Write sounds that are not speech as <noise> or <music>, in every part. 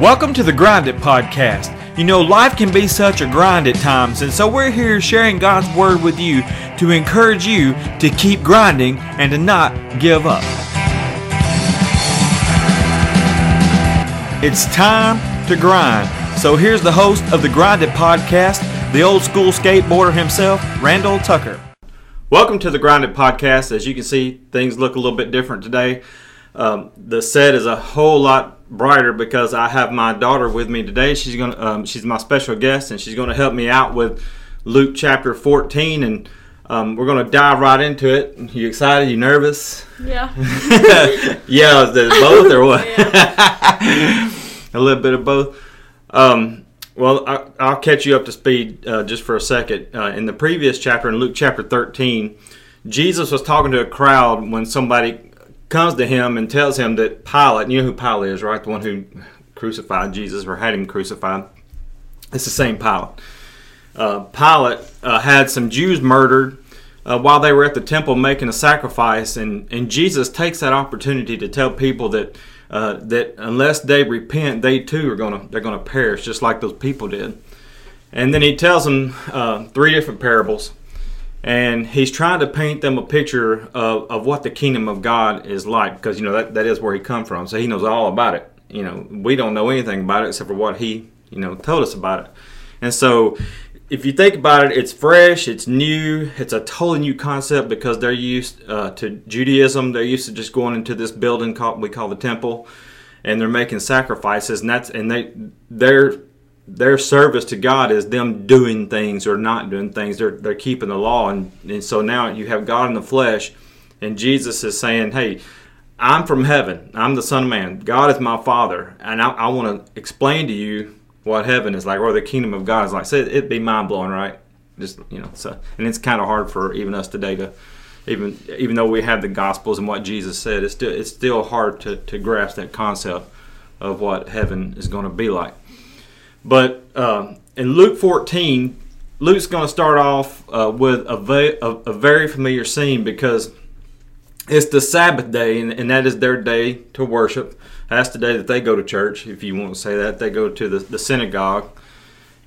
Welcome to the Grind It Podcast. You know, life can be such a grind at times, and so we're here sharing God's Word with you to encourage you to keep grinding and to not give up. It's time to grind. So here's the host of the Grind It Podcast, the old school skateboarder himself, Randall Tucker. Welcome to the Grind It Podcast. As you can see, things look a little bit different today. Um, the set is a whole lot brighter because I have my daughter with me today. She's gonna um, she's my special guest and she's gonna help me out with Luke chapter 14 and um, we're gonna dive right into it. You excited? You nervous? Yeah. <laughs> yeah, both or what? <laughs> <laughs> a little bit of both. Um, well, I, will catch you up to speed uh, just for a second. Uh, in the previous chapter, in Luke chapter 13, Jesus was talking to a crowd when somebody comes to him and tells him that Pilate, you know who Pilate is, right? The one who crucified Jesus or had him crucified. It's the same Pilate. Uh, Pilate uh, had some Jews murdered uh, while they were at the temple making a sacrifice, and, and Jesus takes that opportunity to tell people that uh, that unless they repent, they too are gonna they're gonna perish, just like those people did. And then he tells them uh, three different parables and he's trying to paint them a picture of, of what the kingdom of God is like because you know that, that is where he come from. So he knows all about it. You know we don't know anything about it except for what he you know told us about it. And so if you think about it it's fresh it's new it's a totally new concept because they're used uh, to Judaism. They're used to just going into this building called we call the temple and they're making sacrifices and that's and they they're their service to God is them doing things or not doing things. They're they're keeping the law, and, and so now you have God in the flesh, and Jesus is saying, "Hey, I'm from heaven. I'm the Son of Man. God is my Father, and I, I want to explain to you what heaven is like, or the kingdom of God is like." So it'd be mind blowing, right? Just you know, so and it's kind of hard for even us today to. Even, even though we have the Gospels and what Jesus said, it's still it's still hard to, to grasp that concept of what heaven is going to be like. But uh, in Luke 14, Luke's going to start off uh, with a, ve- a, a, very familiar scene because it's the Sabbath day, and, and, that is their day to worship. That's the day that they go to church, if you want to say that. They go to the, the synagogue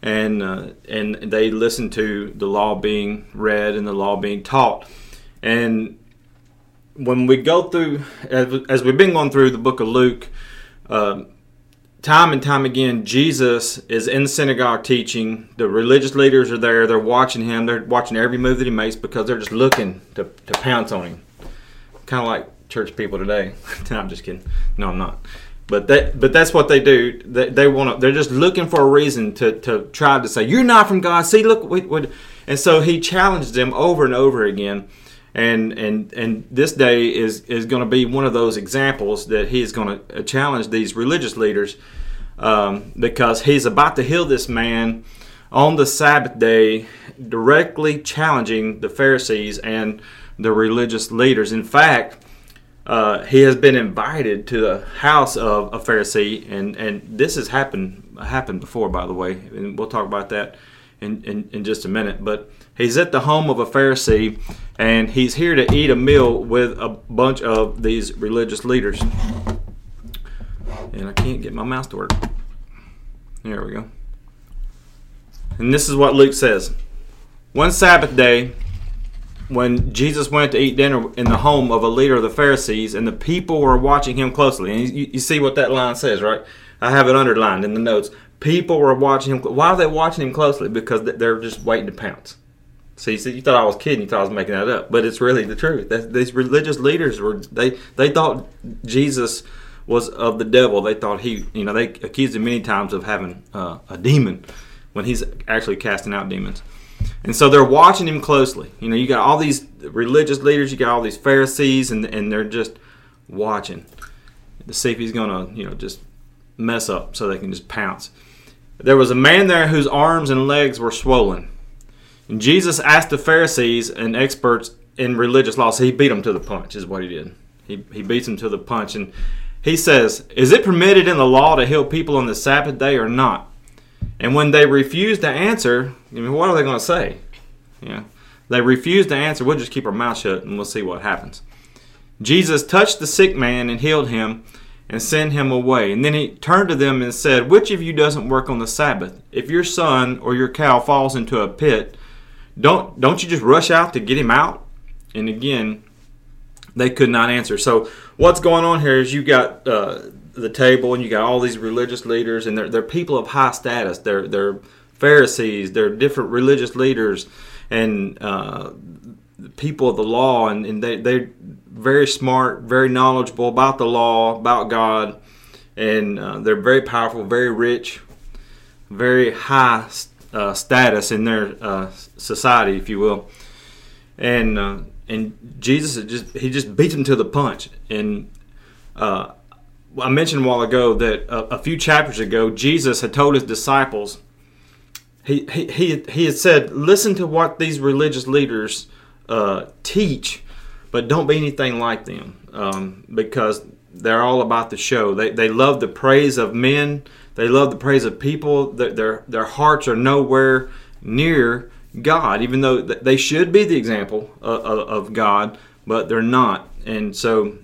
and uh, and they listen to the law being read and the law being taught. And when we go through, as, as we've been going through the book of Luke, uh, time and time again, Jesus is in the synagogue teaching. The religious leaders are there. They're watching him. They're watching every move that he makes because they're just looking to, to pounce on him. Kind of like church people today. <laughs> no, I'm just kidding. No, I'm not. But that, but that's what they do. They, they want to. They're just looking for a reason to, to try to say you're not from God. See, look, what, what. And so he challenged them over and over again and and and this day is is going to be one of those examples that he is going to uh, challenge these religious leaders um, because he's about to heal this man on the Sabbath day, directly challenging the Pharisees and the religious leaders. In fact, uh, he has been invited to the house of a Pharisee, and, and this has happened happened before, by the way, and we'll talk about that in, in, in just a minute. But he's at the home of a Pharisee, and he's here to eat a meal with a bunch of these religious leaders. And I can't get my mouse to work. There we go. And this is what Luke says. One Sabbath day, when Jesus went to eat dinner in the home of a leader of the Pharisees, and the people were watching him closely. And you, you see what that line says, right? I have it underlined in the notes. People were watching him. Why are they watching him closely? Because they're just waiting to pounce. So you, said you thought I was kidding. You thought I was making that up, but it's really the truth. That, these religious leaders were they they thought Jesus was of the devil. They thought he, you know, they accused him many times of having uh, a demon when he's actually casting out demons. And so they're watching him closely. You know, you got all these religious leaders, you got all these Pharisees, and and they're just watching to see if he's gonna, you know, just mess up so they can just pounce. There was a man there whose arms and legs were swollen. Jesus asked the Pharisees and experts in religious law, so he beat them to the punch, is what he did. He, he beats them to the punch. And he says, Is it permitted in the law to heal people on the Sabbath day or not? And when they refuse to answer, I mean, what are they going to say? Yeah. They refuse to answer, we'll just keep our mouth shut and we'll see what happens. Jesus touched the sick man and healed him, and sent him away. And then he turned to them and said, Which of you doesn't work on the Sabbath? If your son or your cow falls into a pit, don't don't you just rush out to get him out? And again, they could not answer. So what's going on here is you got uh, the table and you got all these religious leaders, and they're, they're people of high status. They're they're Pharisees. They're different religious leaders and uh, people of the law, and, and they they're very smart, very knowledgeable about the law, about God, and uh, they're very powerful, very rich, very high uh, status in their uh, society, if you will. And uh, and Jesus just he just beats them to the punch. And uh, I mentioned a while ago that a, a, few chapters ago, Jesus had told his disciples. He, he, he, had said, Listen to what these religious leaders uh, teach, but don't be anything like them um, because they're all about the show. They, they love the praise of men, they love the praise of people. Their, their, hearts are nowhere near God, even though they should be the example of, of God, but they're not. And so,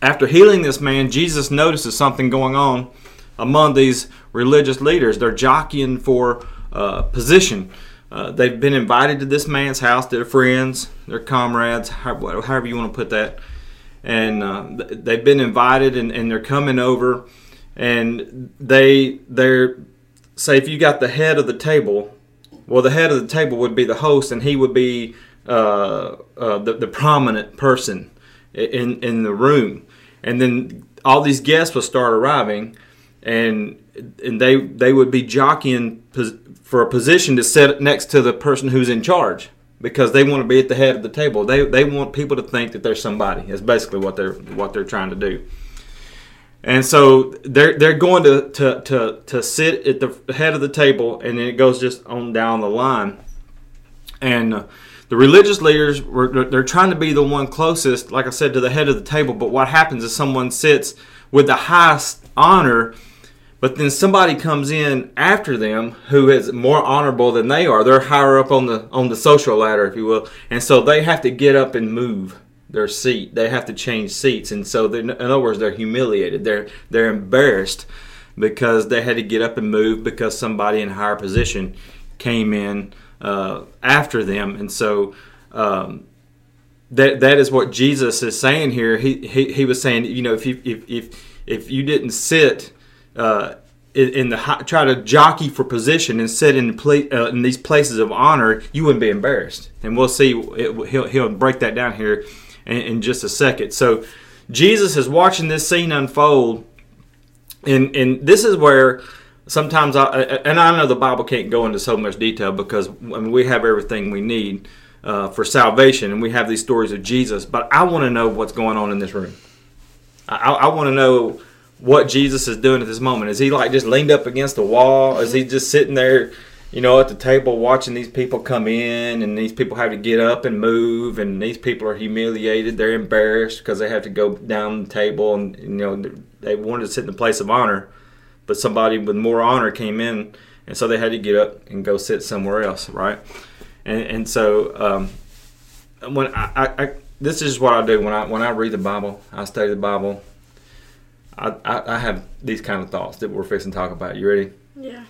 after healing this man, Jesus notices something going on among these religious leaders. They're jockeying for uh, position. Uh, they've been invited to this man's house. They're friends, they're comrades, however you want to put that. And uh, they've been invited, and, and they're coming over, and they they're say if you got the head of the table, well, the head of the table would be the host, and he would be uh, uh, the, the prominent person in in the room, and then all these guests would start arriving, and and they they would be jockeying for a position to sit next to the person who's in charge because they want to be at the head of the table. They they want people to think that they're somebody. That's basically what they're what they're trying to do. And so they're they're going to to to, to sit at the head of the table, and then it goes just on down the line. And uh, the religious leaders were they're trying to be the one closest, like I said, to the head of the table. But what happens is someone sits with the highest honor but then somebody comes in after them who is more honorable than they are. They're higher up on the on the social ladder, if you will, and so they have to get up and move their seat. They have to change seats, and so in other words, they're humiliated. They're they're embarrassed because they had to get up and move because somebody in higher position came in uh, after them, and so. Um, that, that is what Jesus is saying here. He, he, he was saying, you know, if you, if, if, if you didn't sit uh, in the try to jockey for position and sit in uh, in these places of honor, you wouldn't be embarrassed. And we'll see. It, he'll he'll break that down here in, in, just a second. So Jesus is watching this scene unfold, and and this is where sometimes I and I know the Bible can't go into so much detail because I mean, we have everything we need uh, for salvation, and we have these stories of Jesus. But I want to know what's going on in this room. I, I want to know what Jesus is doing at this moment. Is he like just leaned up against the wall? Is he just sitting there, you know, at the table watching these people come in and these people have to get up and move and these people are humiliated. They're embarrassed because they have to go down the table and, you know, they wanted to sit in the place of honor, but somebody with more honor came in and so they had to get up and go sit somewhere else, right? And, and so um, when I, I, I this is what I do when I when I read the Bible, I study the Bible, I, I, I have these kind of thoughts that we're fixing to talk about. You ready? Yeah.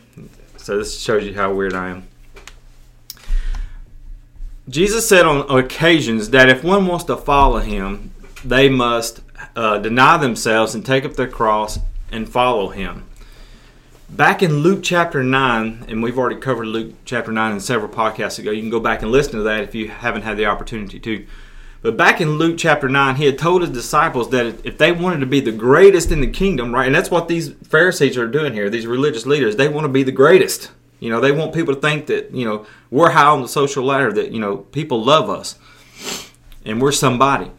So this shows you how weird I am. Jesus said on occasions that if one wants to follow him, they must uh, deny themselves and take up their cross and follow him. Back in Luke chapter 9, and we've already covered Luke chapter 9 in several podcasts ago, you can go back and listen to that if you haven't had the opportunity to. But back in Luke chapter 9, he had told his disciples that if they wanted to be the greatest in the kingdom, right, and that's what these Pharisees are doing here, these religious leaders, they want to be the greatest. You know, they want people to think that, you know, we're high on the social ladder, that, you know, people love us and we're somebody.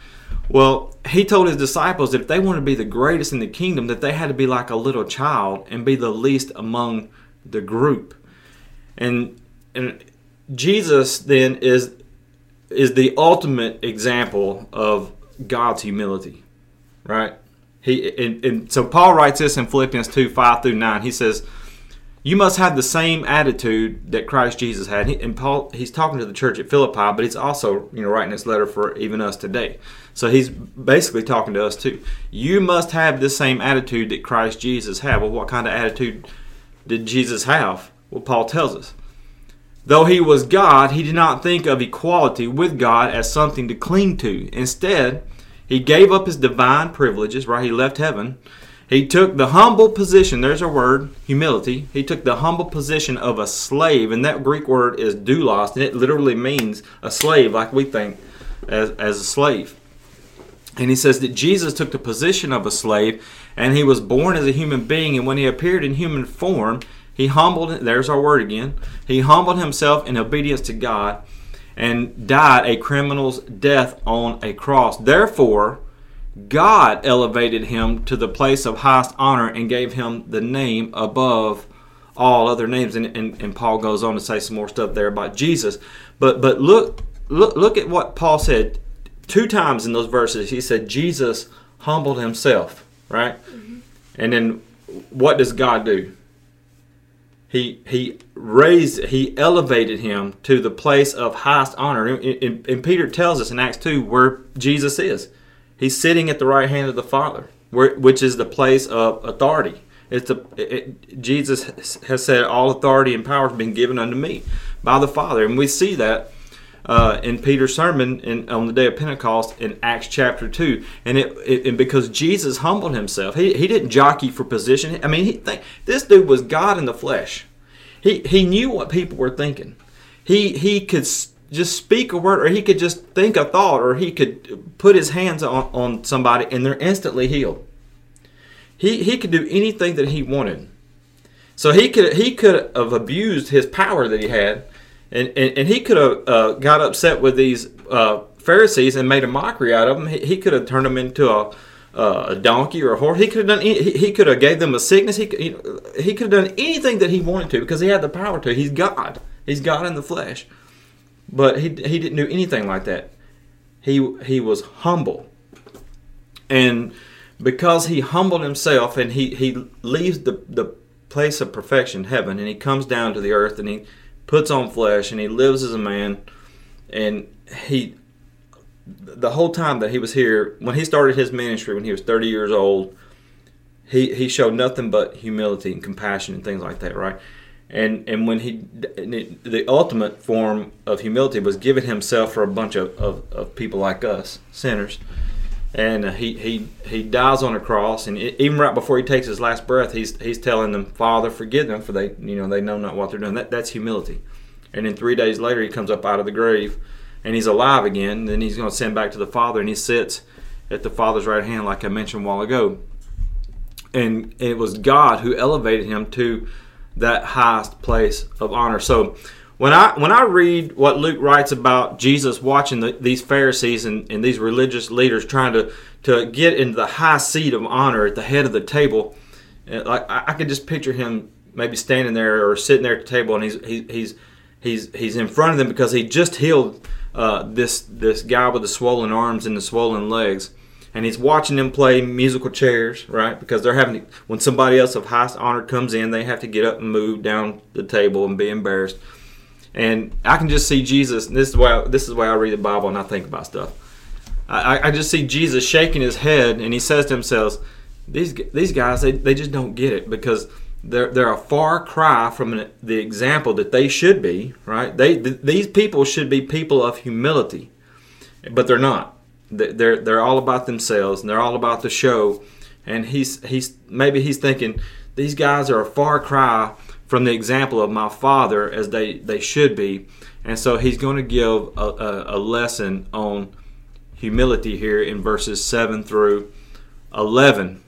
Well, he told his disciples that if they wanted to be the greatest in the kingdom, that they had to be like a little child and be the least among the group. And, and Jesus then is is the ultimate example of God's humility, right? He and, and, so Paul writes this in Philippians two five through nine. He says, you must have the same attitude that Christ Jesus had. And Paul, he's talking to the church at Philippi, but he's also, you know, writing this letter for even us today. So he's basically talking to us too. You must have the same attitude that Christ Jesus had. Well, what kind of attitude did Jesus have? Well, Paul tells us. Though he was God, he did not think of equality with God as something to cling to. Instead, he gave up his divine privileges, right? He left heaven he took the humble position, there's a word, humility. He took the humble position of a slave, and that Greek word is doulos, and it literally means a slave, like we think as, as a slave. And he says that Jesus took the position of a slave, and he was born as a human being, and when he appeared in human form, he humbled, there's our word again, he humbled himself in obedience to God and died a criminal's death on a cross. Therefore, God elevated him to the place of highest honor and gave him the name above all other names. And, and, and, Paul goes on to say some more stuff there about Jesus. But but look look look at what Paul said two times in those verses. He said Jesus humbled himself, right? Mm-hmm. And then what does God do? He he raised he elevated him to the place of highest honor. And, and, and Peter tells us in Acts two where Jesus is. He's sitting at the right hand of the Father, where, which is the place of authority. It's a, it, Jesus has said, All authority and power has been given unto me by the Father. And we see that uh, in Peter's sermon in, on the day of Pentecost in Acts chapter 2. And it, it and because Jesus humbled himself, he, he didn't jockey for position. I mean, he, think, this dude was God in the flesh. He, he knew what people were thinking. He, he could just speak a word, or he could just think a thought, or he could put his hands on, on somebody and they're instantly healed. He, he could do anything that he wanted. So he could he could have abused his power that he had, and, and, and he could have uh, got upset with these uh, Pharisees and made a mockery out of them. He, he could have turned them into a, uh, a donkey or a horse. He could have done. He, he could have gave them a sickness. He he, he could have done anything that he wanted to because he had the power to. He's God. He's God in the flesh. But he, he didn't do anything like that. He, he was humble. And because he humbled himself and he, he leaves the, the place of perfection, heaven, and he comes down to the earth and he puts on flesh and he lives as a man. And he, the whole time that he was here, when he started his ministry when he was 30 years old, he, he showed nothing but humility and compassion and things like that, right? and and when he the ultimate form of humility was giving himself for a bunch of, of, of people like us sinners and he, he he dies on a cross and it, even right before he takes his last breath he's he's telling them father forgive them for they you know they know not what they're doing. That, that's humility. And then three days later he comes up out of the grave and he's alive again. Then he's going to send back to the father and he sits at the father's right hand like i mentioned a while ago. And it was god who elevated him to that highest place of honor. So when I when I read what Luke writes about Jesus watching the, these Pharisees and, and these religious leaders trying to to get into the high seat of honor at the head of the table, uh, like I, I could just picture him maybe standing there or sitting there at the table and he's he, he's he's he's in front of them because he just healed uh, this this guy with the swollen arms and the swollen legs and he's watching them play musical chairs, right? Because they're having to, when somebody else of highest honor comes in, they have to get up and move down the table and be embarrassed. And I can just see Jesus. this is why this is why I read the Bible and I think about stuff. I, I just see Jesus shaking his head and he says to himself, "These these guys, they, they just don't get it because." They're, they're a far cry from the example that they should be, right? They th- these people should be people of humility, but they're not they're they're all about themselves and they're all about the show. And he's he's maybe he's thinking these guys are a far cry from the example of my father as they they should be. And so he's going to give a, a, a lesson on humility here in verses seven through eleven.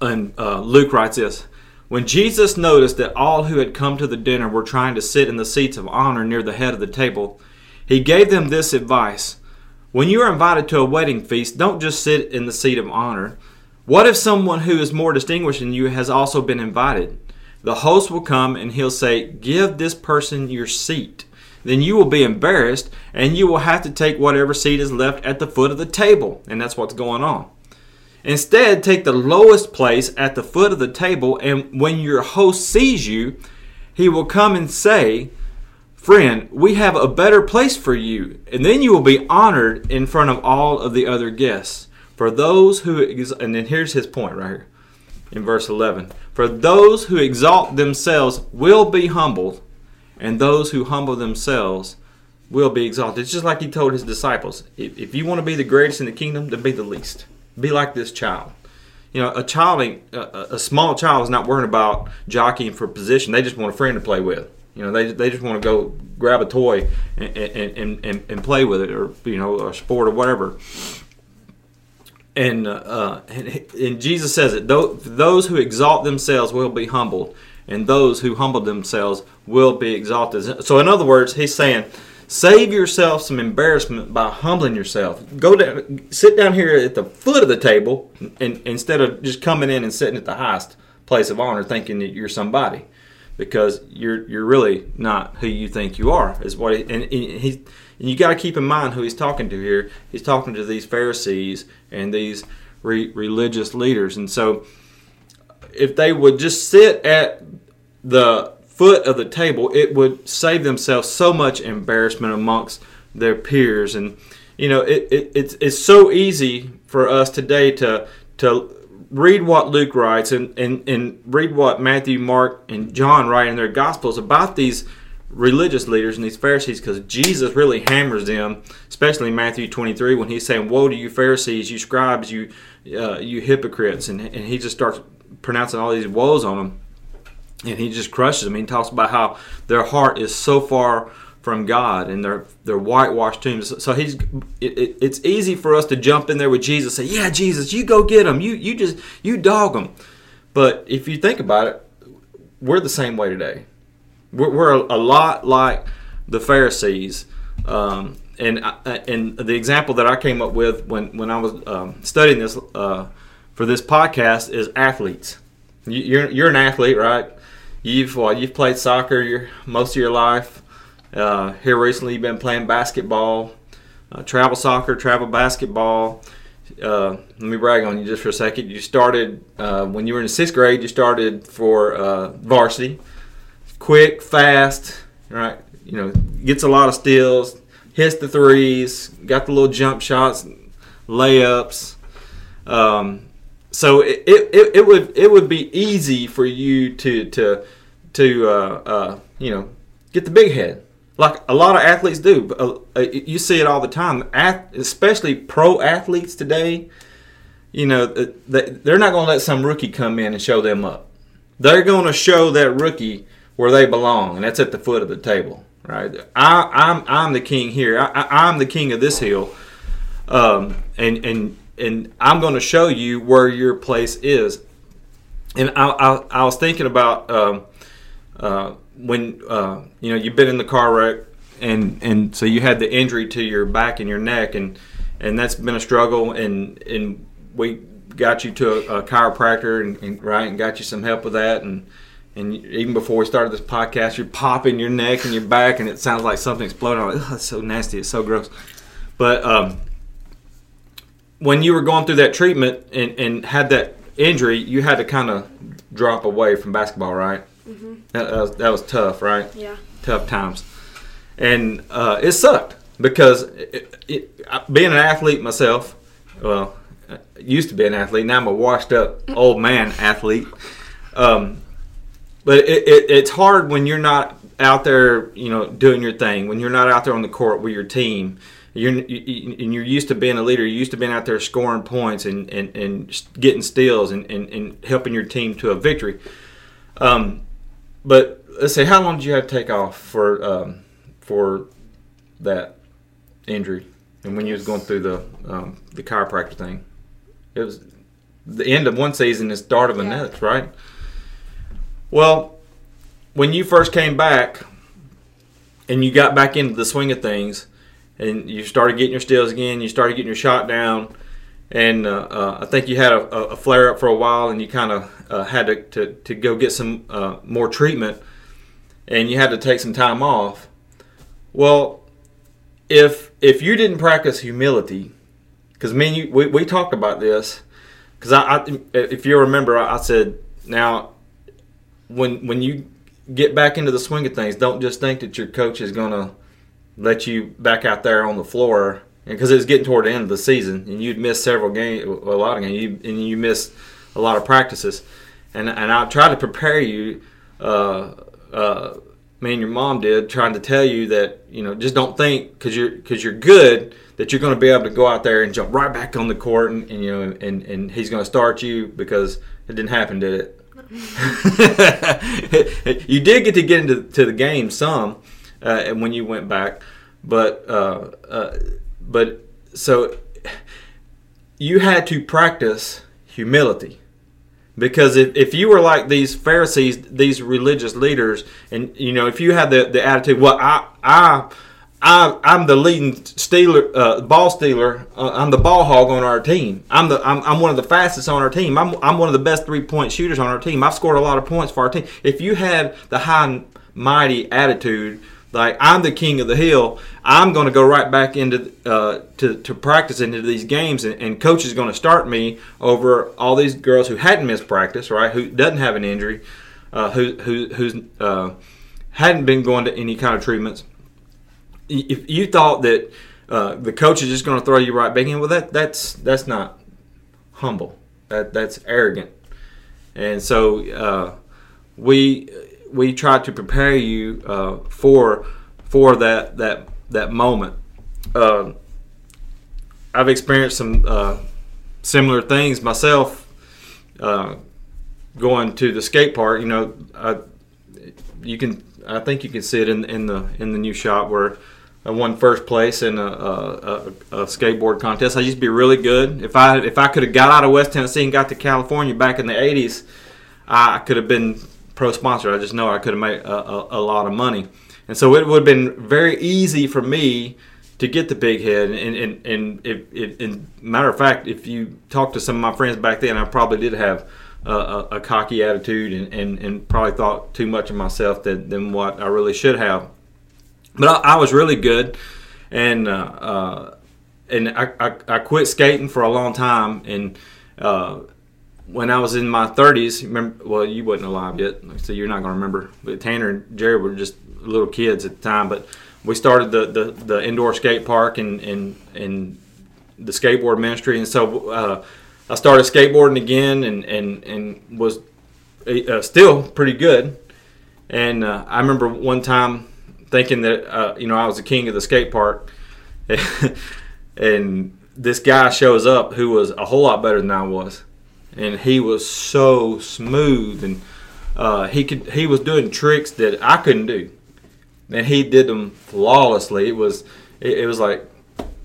And uh, Luke writes this. When Jesus noticed that all who had come to the dinner were trying to sit in the seats of honor near the head of the table, he gave them this advice when you are invited to a wedding feast, don't just sit in the seat of honor. What if someone who is more distinguished than you has also been invited? The host will come and he'll say, Give this person your seat. Then you will be embarrassed and you will have to take whatever seat is left at the foot of the table. And that's what's going on. Instead, take the lowest place at the foot of the table, and when your host sees you, he will come and say, Friend, we have a better place for you. And then you will be honored in front of all of the other guests. For those who, and then here's his point right here in verse 11. For those who exalt themselves will be humbled, and those who humble themselves will be exalted. It's just like he told his disciples if, if you want to be the greatest in the kingdom, then be the least. Be like this child. You know, a child, a, a small child is not worrying about jockeying for position. They just want a friend to play with. You know, they, they just want to go grab a toy and, and, and, and play with it, or you know, a sport or whatever. And, uh, and, and Jesus says it: those who exalt themselves will be humbled, and those who humble themselves will be exalted. So, in other words, he's saying Save yourself some embarrassment by humbling yourself. Go down, sit down here at the foot of the table, and instead of just coming in and sitting at the highest place of honor, thinking that you're somebody, because you're you're really not who you think you are. Is what he, and, he and you got to keep in mind who he's talking to here. He's talking to these Pharisees and these re- religious leaders, and so if they would just sit at the foot of the table, it would save themselves so much embarrassment amongst their peers. And you know, it, it, it's it's so easy for us today to to read what Luke writes and, and, and read what Matthew, Mark, and John write in their gospels about these religious leaders and these Pharisees because Jesus really hammers them, especially in Matthew 23 when he's saying, Woe to you Pharisees, you scribes, you uh, you hypocrites. And, and he just starts pronouncing all these woes on them and he just crushes them. He talks about how their heart is so far from God and their their whitewashed tombs. So he's it, it, it's easy for us to jump in there with Jesus, say, "Yeah, Jesus, you go get them. You you just you dog them." But if you think about it, we're the same way today. We're, we're a, lot like the Pharisees. Um, and uh, and the example that I came up with when when I was um, studying this uh, for this podcast is athletes. You're you're an athlete, right? You've well, you've played soccer your, most of your life. Uh, here recently, you've been playing basketball, uh, travel soccer, travel basketball. Uh, let me brag on you just for a second. You started uh, when you were in sixth grade. You started for uh, varsity. Quick, fast, right? You know, gets a lot of steals, hits the threes, got the little jump shots, layups. Um, so it, it, it would it would be easy for you to to to uh, uh, you know get the big head like a lot of athletes do. Uh, uh you see it all the time, especially pro athletes today. You know they're not going to let some rookie come in and show them up. They're going to show that rookie where they belong, and that's at the foot of the table, right? I, I'm I'm the king here. I, am the king of this hill, um, and and and I'm going to show you where your place is. And I, I, I was thinking about um, uh, when uh, you know you've been in the car wreck, and and so you had the injury to your back and your neck, and and that's been a struggle, and and we got you to a, a chiropractor, and, and right, and got you some help with that, and and even before we started this podcast, you're popping your neck and your back, and it sounds like something exploding. I'm like, oh, it's so nasty, it's so gross. But um, when you were going through that treatment and, and had that injury, you had to kind of drop away from basketball, right? Mm-hmm. That, that, was, that, was, tough, right? Yeah. Tough times. And uh, it sucked because it, it, being an athlete myself, well, I used to be an athlete. Now I'm a washed up old man athlete. Um, but it, it's hard when you're not out there, you know, doing your thing. When you're not out there on the court with your team you're you, and you're used to being a leader. You're used to being out there scoring points and, and, and getting steals and, and, and helping your team to a victory. Um, but let's say, how long did you have to take off for um, for that injury? And when you was going through the um, the chiropractor thing, it was the end of one season, the start of the yeah. next, right? Well, when you first came back and you got back into the swing of things, and you started getting your steals again. You started getting your shot down, and uh, uh, I think you had a, a, flare up for a while, and you kind of uh, had to, to, to, go get some uh, more treatment, and you had to take some time off. Well, if if you didn't practice humility, because me and you we, we talked about this, because I, I, if you remember, I said now when when you get back into the swing of things, don't just think that your coach is gonna let you back out there on the floor because it was getting toward the end of the season and you'd miss several games, a lot of games, you, and you missed a lot of practices. And and I tried to prepare you. Uh, uh, me and your mom did, trying to tell you that you know just don't think because you're because you're good that you're going to be able to go out there and jump right back on the court and, and you know and, and he's going to start you because it didn't happen, did it? <laughs> you did get to get into to the game some, uh, when you went back, but uh, uh, but so you had to practice humility. Because if, if you were like these Pharisees, these religious leaders, and you know, if you had the, the attitude, well, I I I I'm the leading stealer, uh, ball stealer. Uh, I'm the ball hog on our team. I'm the I'm, I'm one of the fastest on our team. I'm I'm one of the best three point shooters on our team. I've scored a lot of points for our team. If you had the high mighty attitude like I'm the king of the hill. I'm going to go right back into uh, to, to practice into these games, and, and coach is going to start me over all these girls who hadn't missed practice, right? Who doesn't have an injury, uh, who who who's uh, hadn't been going to any kind of treatments. If you thought that uh, the coach is just going to throw you right back in, well, that that's that's not humble. That that's arrogant, and so uh, we we try to prepare you uh, for for that that that moment. Uh, I've experienced some uh, similar things myself. Uh, going to the skate park, you know, I, you can. I think you can see it in in the in the new shop where I won first place in a, a, a, skateboard contest. I used to be really good. If I if I could have got out of West Tennessee and got to California back in the '80s, I could have been pro sponsor. I just know I could have made a, a, a, lot of money. And so it would have been very easy for me to get the big head. And, and, and if, if, in matter of fact, if you talk to some of my friends back then, I probably did have a, a, a cocky attitude and, and, and, probably thought too much of myself than, than what I really should have. But I, I was really good. And, uh, uh, and I, I, I, quit skating for a long time. And, uh, when I was in my 30s, remember, well, you wasn't alive yet, so you're not to remember. But Tanner and Jerry were just little kids at the time. But we started the, the, the indoor skate park and, and, and the skateboard ministry. And so uh, I started skateboarding again and, and, and was uh, still pretty good. And uh, I remember one time thinking that, uh, you know, I was the king of the skate park. <laughs> and this guy shows up who was a whole lot better than I was and he was so smooth and uh, he could he was doing tricks that I couldn't do, and he did them flawlessly. It was it, it was like,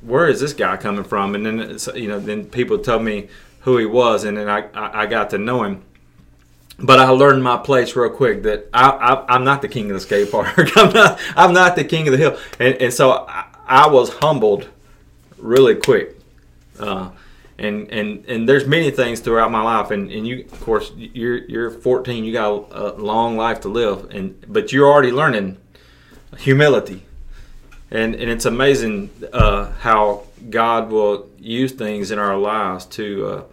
where is this guy coming from? And then you know then people told me who he was, and then I, I, I got to know him. But I learned my place real quick that I, am not the king of the skate park. <laughs> I'm not I'm not the king of the hill, and and so I, I was humbled really quick. Uh, and and and there's many things throughout my life. And, and you of course you're you're 14 you got a, long life to live. And but you're already learning humility. And and it's amazing uh, how God will use things in our lives to uh,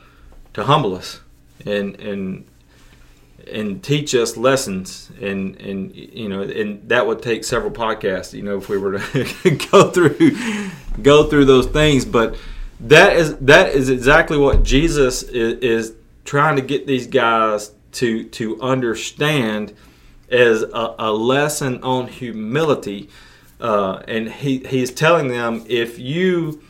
to humble us. And and and teach us lessons. And and you know and that would take several podcasts you know if we were to <laughs> go through go through those things. But that is that is exactly what Jesus is, is trying to get these guys to to understand as a, a lesson on humility, uh, and he he's telling them if you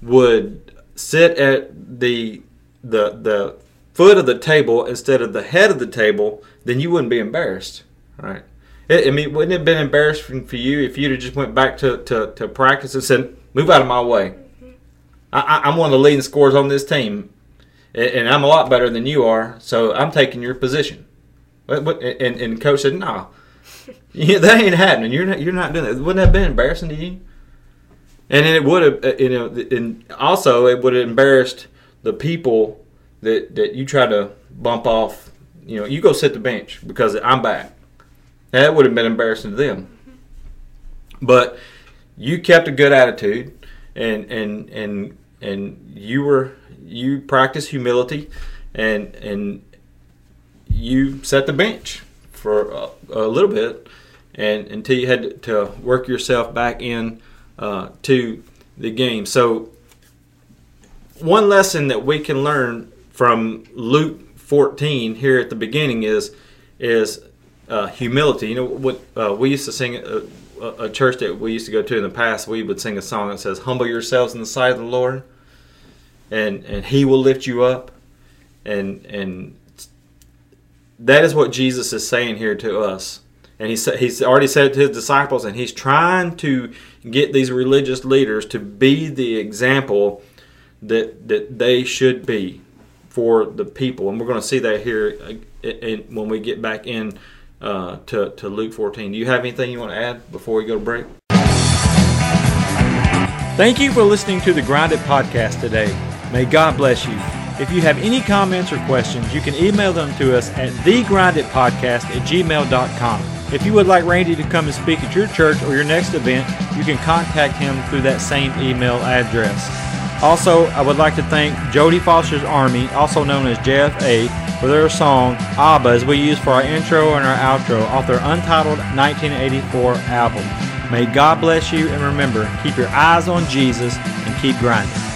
would sit at the the the foot of the table instead of the head of the table, then you wouldn't be embarrassed, right? I mean, wouldn't it have been embarrassing for you if you'd have just went back to, to, to practice and said, "Move out of my way"? I, am one of the leading scorers on this team, and I'm a lot better than you are, so I'm taking your position. But, but and, and coach said, "No, <laughs> yeah, that ain't happening. You're not. You're not doing that. Wouldn't that have been embarrassing to you?" And it would have, uh, you know, and also it would have embarrassed the people that that you try to bump off. You know, you go sit the bench because I'm back. That would have been embarrassing to them. But you kept a good attitude and and and and you were you practice humility, and and you set the bench for a, a little bit, and until you had to work yourself back in uh, to the game. So one lesson that we can learn from Luke 14 here at the beginning is is uh, humility. You know what uh, we used to sing uh, a, a, church that we used to go to in the past. We would sing a song that says, "Humble yourselves in the sight of the Lord, and and He will lift you up." And and that is what Jesus is saying here to us. And he said he's already said to his disciples, and he's trying to get these religious leaders to be the example that that they should be for the people, and we're going to see that here uh, when we get back in uh, to, to Luke 14. Do you have anything you want to add before we go to break? Thank you for listening to the Grind It podcast today. May God bless you. If you have any comments or questions, you can email them to us at thegrinditpodcast at gmail.com. If you would like Randy to come and speak at your church or your next event, you can contact him through that same email address. Also, I would like to thank Jodie Foster's Army, also known as JFA, for their song ABBA as we use for our intro and our outro off their untitled 1984 album. May God bless you and remember, keep your eyes on Jesus and keep grinding.